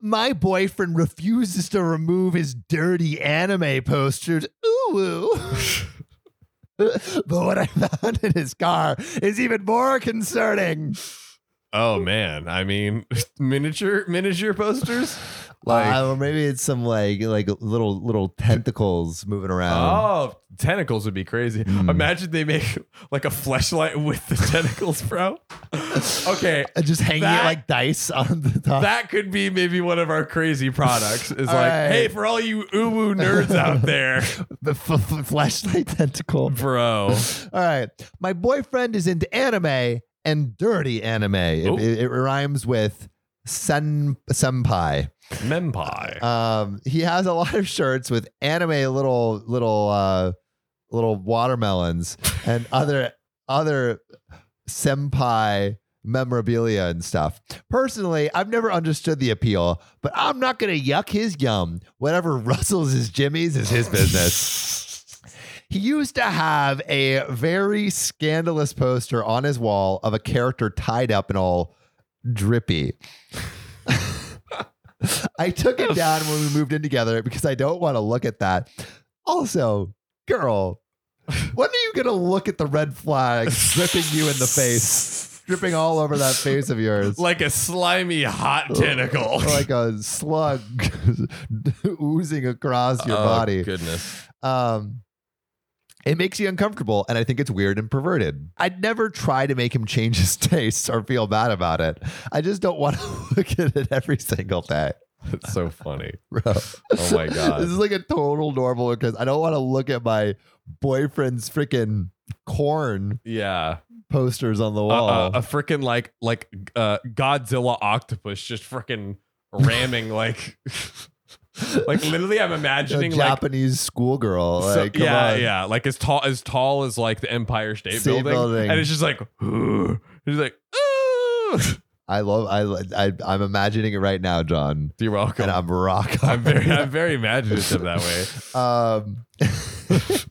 My boyfriend refuses to remove his dirty anime posters. Ooh. but what I found in his car is even more concerning. Oh man, I mean, miniature miniature posters. Like, uh, or maybe it's some like like little little tentacles moving around. oh, tentacles would be crazy. Mm. Imagine they make like a fleshlight with the tentacles, bro. okay, Just hanging that- it like dice on the top. that could be maybe one of our crazy products. Is like, right. hey, for all you uwu nerds out there, the f- f- flashlight tentacle. bro. All right. My boyfriend is into anime and dirty anime. It, it- it rhymes with sen senpai. Mempai. Um, he has a lot of shirts with anime little little uh little watermelons and other other senpai memorabilia and stuff. Personally, I've never understood the appeal, but I'm not gonna yuck his yum. Whatever rustles his jimmies is his business. He used to have a very scandalous poster on his wall of a character tied up and all drippy. I took it down when we moved in together because I don't want to look at that. Also, girl, when are you going to look at the red flag dripping you in the face, dripping all over that face of yours? like a slimy hot tentacle. like a slug oozing across your Oh, body. Goodness. Um, it makes you uncomfortable, and I think it's weird and perverted. I'd never try to make him change his tastes or feel bad about it. I just don't want to look at it every single day, It's so funny. bro. Oh my god. This is like a total normal because I don't want to look at my boyfriend's freaking corn Yeah. posters on the Uh, wall. uh, a freaking like like uh Godzilla octopus just freaking ramming like like literally I'm a imagining like Japanese schoolgirl. so- Like, yeah, on. yeah, like as tall as tall as like the Empire State, State Building. Building. and it's just like it's like "Ooh." I love. I, I. I'm imagining it right now, John, You're welcome. and I'm rock. I'm very I'm very imaginative that way. Um,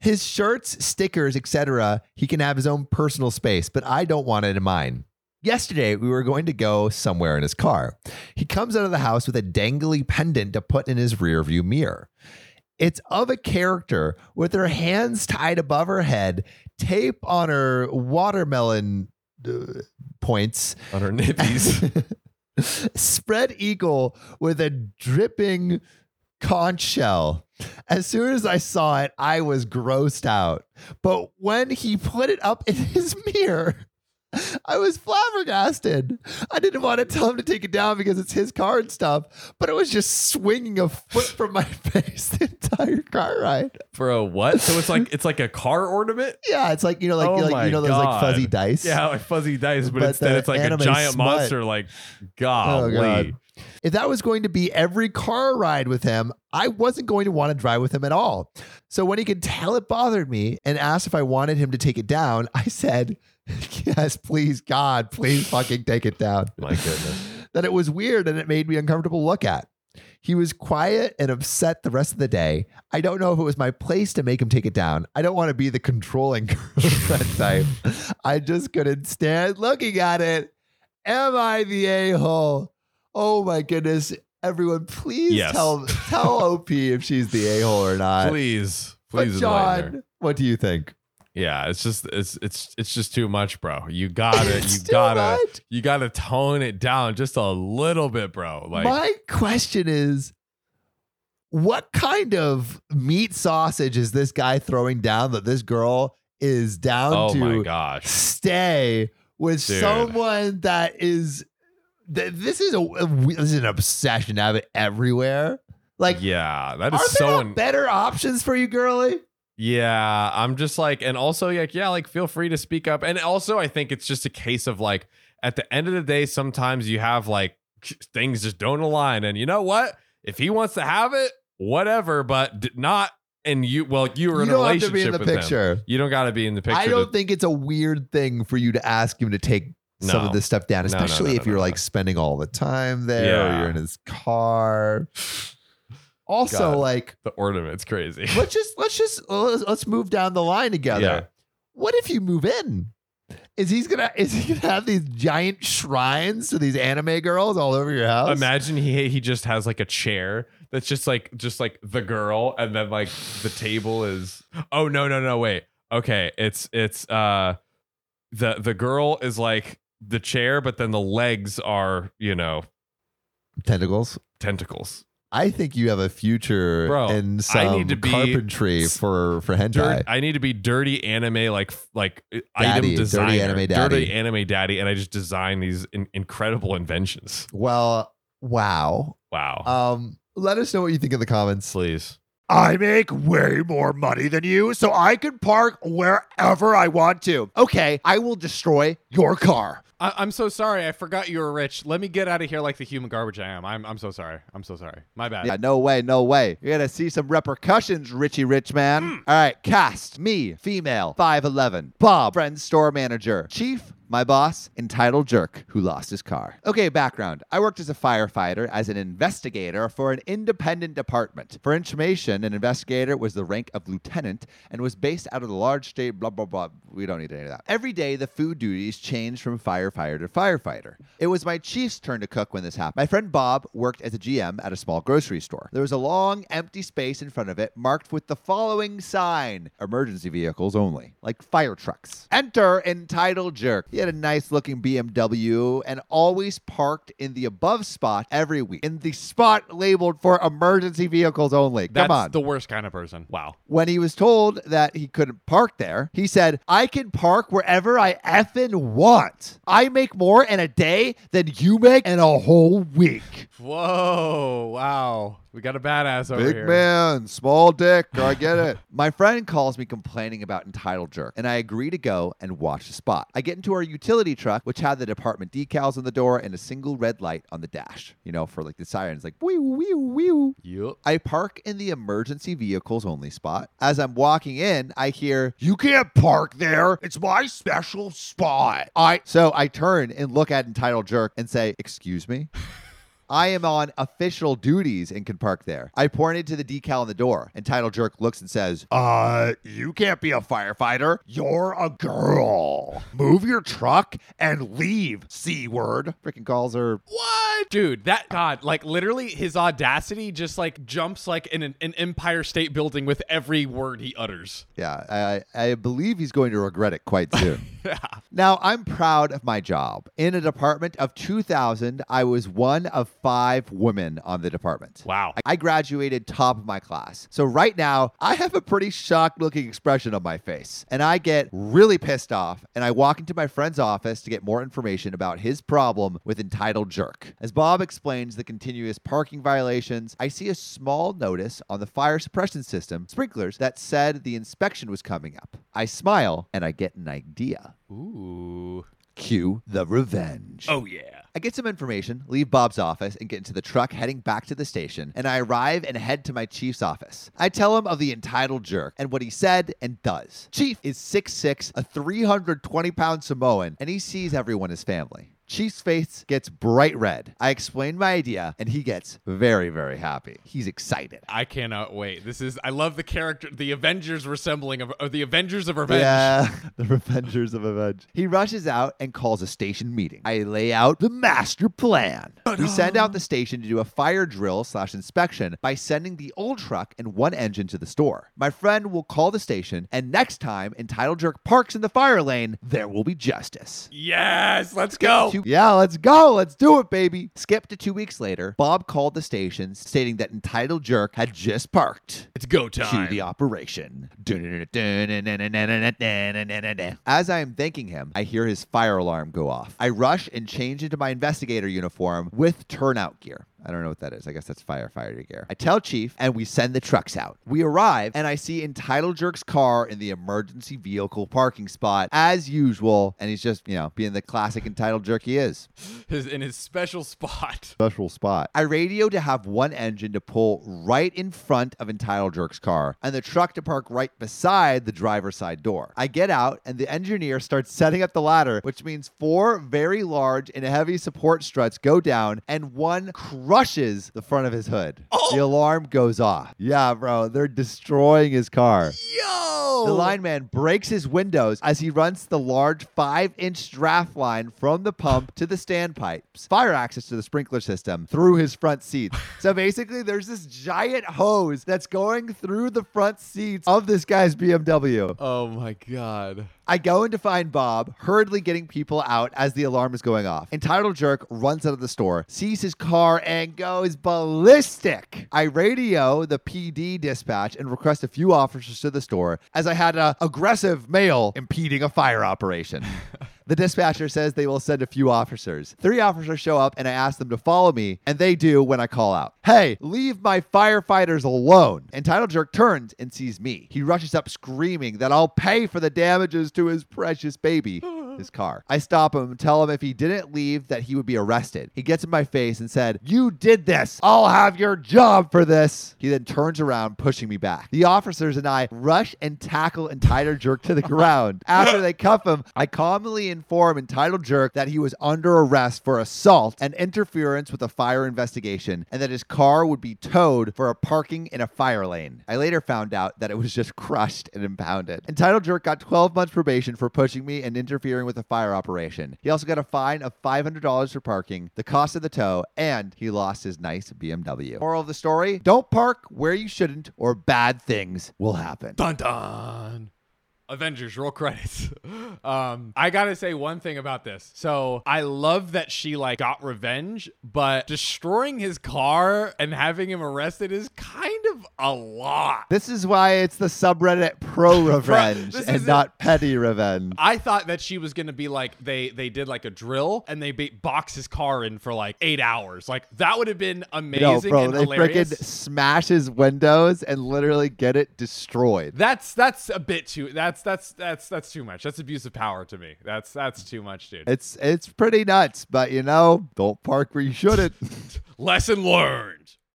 his shirts, stickers, etc. He can have his own personal space, but I don't want it in mine. Yesterday, we were going to go somewhere in his car. He comes out of the house with a dangly pendant to put in his rearview mirror. It's of a character with her hands tied above her head, tape on her watermelon uh, points, On her nippies. spread eagle with a dripping conch shell. As soon as I saw it, I was grossed out. But when he put it up in his mirror, I was flabbergasted. I didn't want to tell him to take it down because it's his car and stuff, but it was just swinging a foot from my face the entire car ride. For a what? So it's like it's like a car ornament? Yeah, it's like you know, like, Oh like you know those like fuzzy dice. Yeah, like fuzzy dice, but, But instead it's like a giant smut. monster like Oh. God. If that was going to be every car ride with him, I wasn't going to want to drive with him at all. So when he could tell it bothered me and asked if I wanted him to take it down, I said, Yes, please, God, please fucking take it down. My goodness. That it was weird and it made me uncomfortable to look at. He was quiet and upset the rest of the day. I don't know if it was my place to make him take it down. I don't want to be the controlling girlfriend type. I just couldn't stand looking at it. Am I the a hole? Oh my goodness. Everyone, please Yes. tell tell OP if she's the a hole or not. Please, but please enlighten her. John, what do you think? Yeah, it's just it's it's it's just too much, bro. You gotta It's you too gotta much. you gotta tone it down just a little bit, bro. Like My question is what kind of meat sausage is this guy throwing down that this girl is down oh to my gosh. stay with Dude. someone that is th- this is a, a this is an obsession to have it everywhere. Like yeah, that is are is there so un- better options for you, girly? Yeah, I'm just like, and also like, yeah, like feel free to speak up. And also, I think it's just a case of like, at the end of the day, sometimes you have like things just don't align. And you know what? If he wants to have it, whatever, but not. And you, well, you were in You a don't have to relationship be in the with him. picture. You don't got to be in the picture. I don't to- think it's a weird thing for you to ask him to take some of this stuff down, No, no, especially no, if no, you're no. like spending all the time there or you're in his car. Also, God. like the ornament's crazy. let's just let's just let's, let's move down the line together. Yeah. What if you move in is he's gonna is he gonna have these giant shrines to these anime girls all over your house? Imagine he he just has like a chair that's just like just like the girl, and then like the table is. Oh no no no wait. Okay, it's it's uh the the girl is like the chair, but then the legs are you know tentacles. tentacles. I think you have a future Bro, in I need to be carpentry for for hentai. Dirt, I need to be dirty anime like like uh, Daddy, item dirty anime daddy. dirty anime daddy, and I just design these in- incredible inventions. Well, wow. Wow, Um, let us know what you think in the comments. please. I make way more money than you, so I can park wherever I want to. Okay, I will destroy your car. I- I'm so sorry. I forgot you were rich. Let me get out of here like the human garbage I am. I'm, I'm so sorry. I'm so sorry. My bad. Yeah, no way, no way. You're gonna see some repercussions, Richie Rich Man. Hmm. All right, cast me, female, 5'11. Bob, friend store manager. Chief, my boss, entitled jerk who lost his car. Okay, background. I worked as a firefighter, as an investigator for an independent department. For information, an investigator was the rank of lieutenant and was based out of the large state, blah, blah, blah. We don't need any of that. Every day, the food duties changed from firefighter to firefighter. It was my chief's turn to cook when this happened. My friend Bob worked as a GM at a small grocery store. There was a long, empty space in front of it marked with the following sign emergency vehicles only, like fire trucks. Enter entitled jerk. He had a nice looking BMW and always parked in the above spot every week, in the spot labeled for emergency vehicles only. That's Come on. the worst kind of person. Wow. when he was told that he couldn't park there, he said, I can park wherever I effing want. I make more in a day than you make in a whole week. Whoa. We got a badass over here. Big here. man, small dick. I get it. My friend calls me complaining about entitled jerk, and I agree to go and watch the spot. I get into our utility truck, which had the department decals on the door and a single red light on the dash. You know, for like the sirens, like wee wee wee. Yup. I park in the emergency vehicles only spot. As I'm walking in, I hear, You can't park there. It's my special spot. I so I turn and look at entitled jerk and say, Excuse me? I am on official duties and can park there. I pointed to the decal on the door. Entitled Jerk looks and says, Uh, you can't be a firefighter. You're a girl. Move your truck and leave, C word. Freaking calls her What? Dude, that God, like literally his audacity just like jumps like in an, an Empire State Building with every word he utters. Yeah, I, I believe he's going to regret it quite soon. Now, I'm proud of my job. In a department of 2,000, I was one of five women on the department. Wow. I graduated top of my class. So right now, I have a pretty shocked looking expression on my face. And I get really pissed off and I walk into my friend's office to get more information about his problem with entitled jerk. As Bob explains the continuous parking violations, I see a small notice on the fire suppression system sprinklers that said the inspection was coming up. I smile and I get an idea. Ooh. Cue the revenge. Oh yeah. I get some information, leave Bob's office, and get into the truck heading back to the station. And I arrive and head to my chief's office. I tell him of the entitled jerk and what he said and does. Chief is 6'6, a 320 pound Samoan, and he sees everyone as family. Chief's face gets bright red. I explain my idea, and he gets very, very happy. He's excited. I cannot wait. This is I love the character the Avengers resembling of or the Avengers of Revenge. Yeah, the Revengers of Revenge. He rushes out and calls a station meeting. I lay out the master plan. We send out the station to do a fire drill slash inspection by sending the old truck and one engine to the store. My friend will call the station, and next time Entitled Jerk parks in the fire lane, there will be justice. Yes, let's go. Two- yeah, let's go. Let's do it, baby. Skip to two weeks later. Bob called the station stating that Entitled Jerk had just parked. It's go time. the operation. As I am thanking him, I hear his fire alarm go off. I rush and change into my investigator uniform with turnout gear. I don't know what that is. I guess that's firefighter gear. I tell Chief, and we send the trucks out. We arrive, and I see Entitled Jerk's car in the emergency vehicle parking spot as usual. And he's just, you know, being the classic Entitled Jerk he is. His in his special spot. Special spot. I radio to have one engine to pull right in front of Entitled Jerk's car and the truck to park right beside the driver's side door. I get out and the engineer starts setting up the ladder, which means four very large and heavy support struts go down and one crushes the front of his hood. Oh. The alarm goes off. Yeah, bro, they're destroying his car. Yo. The lineman breaks his windows as he runs the large five inch draft line from the pump to the standpipes, fire access to the sprinkler system through his front seats. so basically, there's this giant hose that's going through the front seats of this guy's BMW. Oh my god. I go in to find Bob, hurriedly getting people out as the alarm is going off. Entitled Jerk runs out of the store, sees his car, and goes ballistic. I radio the PD dispatch and request a few officers to the store as I had a aggressive male impeding a fire operation. The dispatcher says they will send a few officers. Three officers show up and I ask them to follow me, and they do when I call out. Hey, leave my firefighters alone. Entitled Jerk turns and sees me. He rushes up screaming that I'll pay for the damages to his precious baby. His car. I stop him tell him if he didn't leave that he would be arrested. He gets in my face and said, You did this. I'll have your job for this. He then turns around, pushing me back. The officers and I rush and tackle Entitled Jerk to the ground. After they cuff him, I calmly inform Entitled Jerk that he was under arrest for assault and interference with a fire investigation and that his car would be towed for a parking in a fire lane. I later found out that it was just crushed and impounded. Entitled Jerk got 12 months probation for pushing me and interfering with a fire operation. He also got a fine of $500 for parking, the cost of the tow, and he lost his nice BMW. Moral of the story don't park where you shouldn't, or bad things will happen. Dun dun. Avengers roll credits. Um, I gotta say one thing about this. So I love that she like got revenge, but destroying his car and having him arrested is kind of a lot. This is why it's the subreddit pro revenge and not petty revenge. I thought that she was gonna be like they they did like a drill and they be- box his car in for like eight hours. Like that would have been amazing. No, bro, and they hilarious. freaking smash his windows and literally get it destroyed. That's that's a bit too. That's that's that's that's too much. That's abuse of power to me. That's that's too much, dude. It's it's pretty nuts, but you know, don't park where you shouldn't. Lesson learned.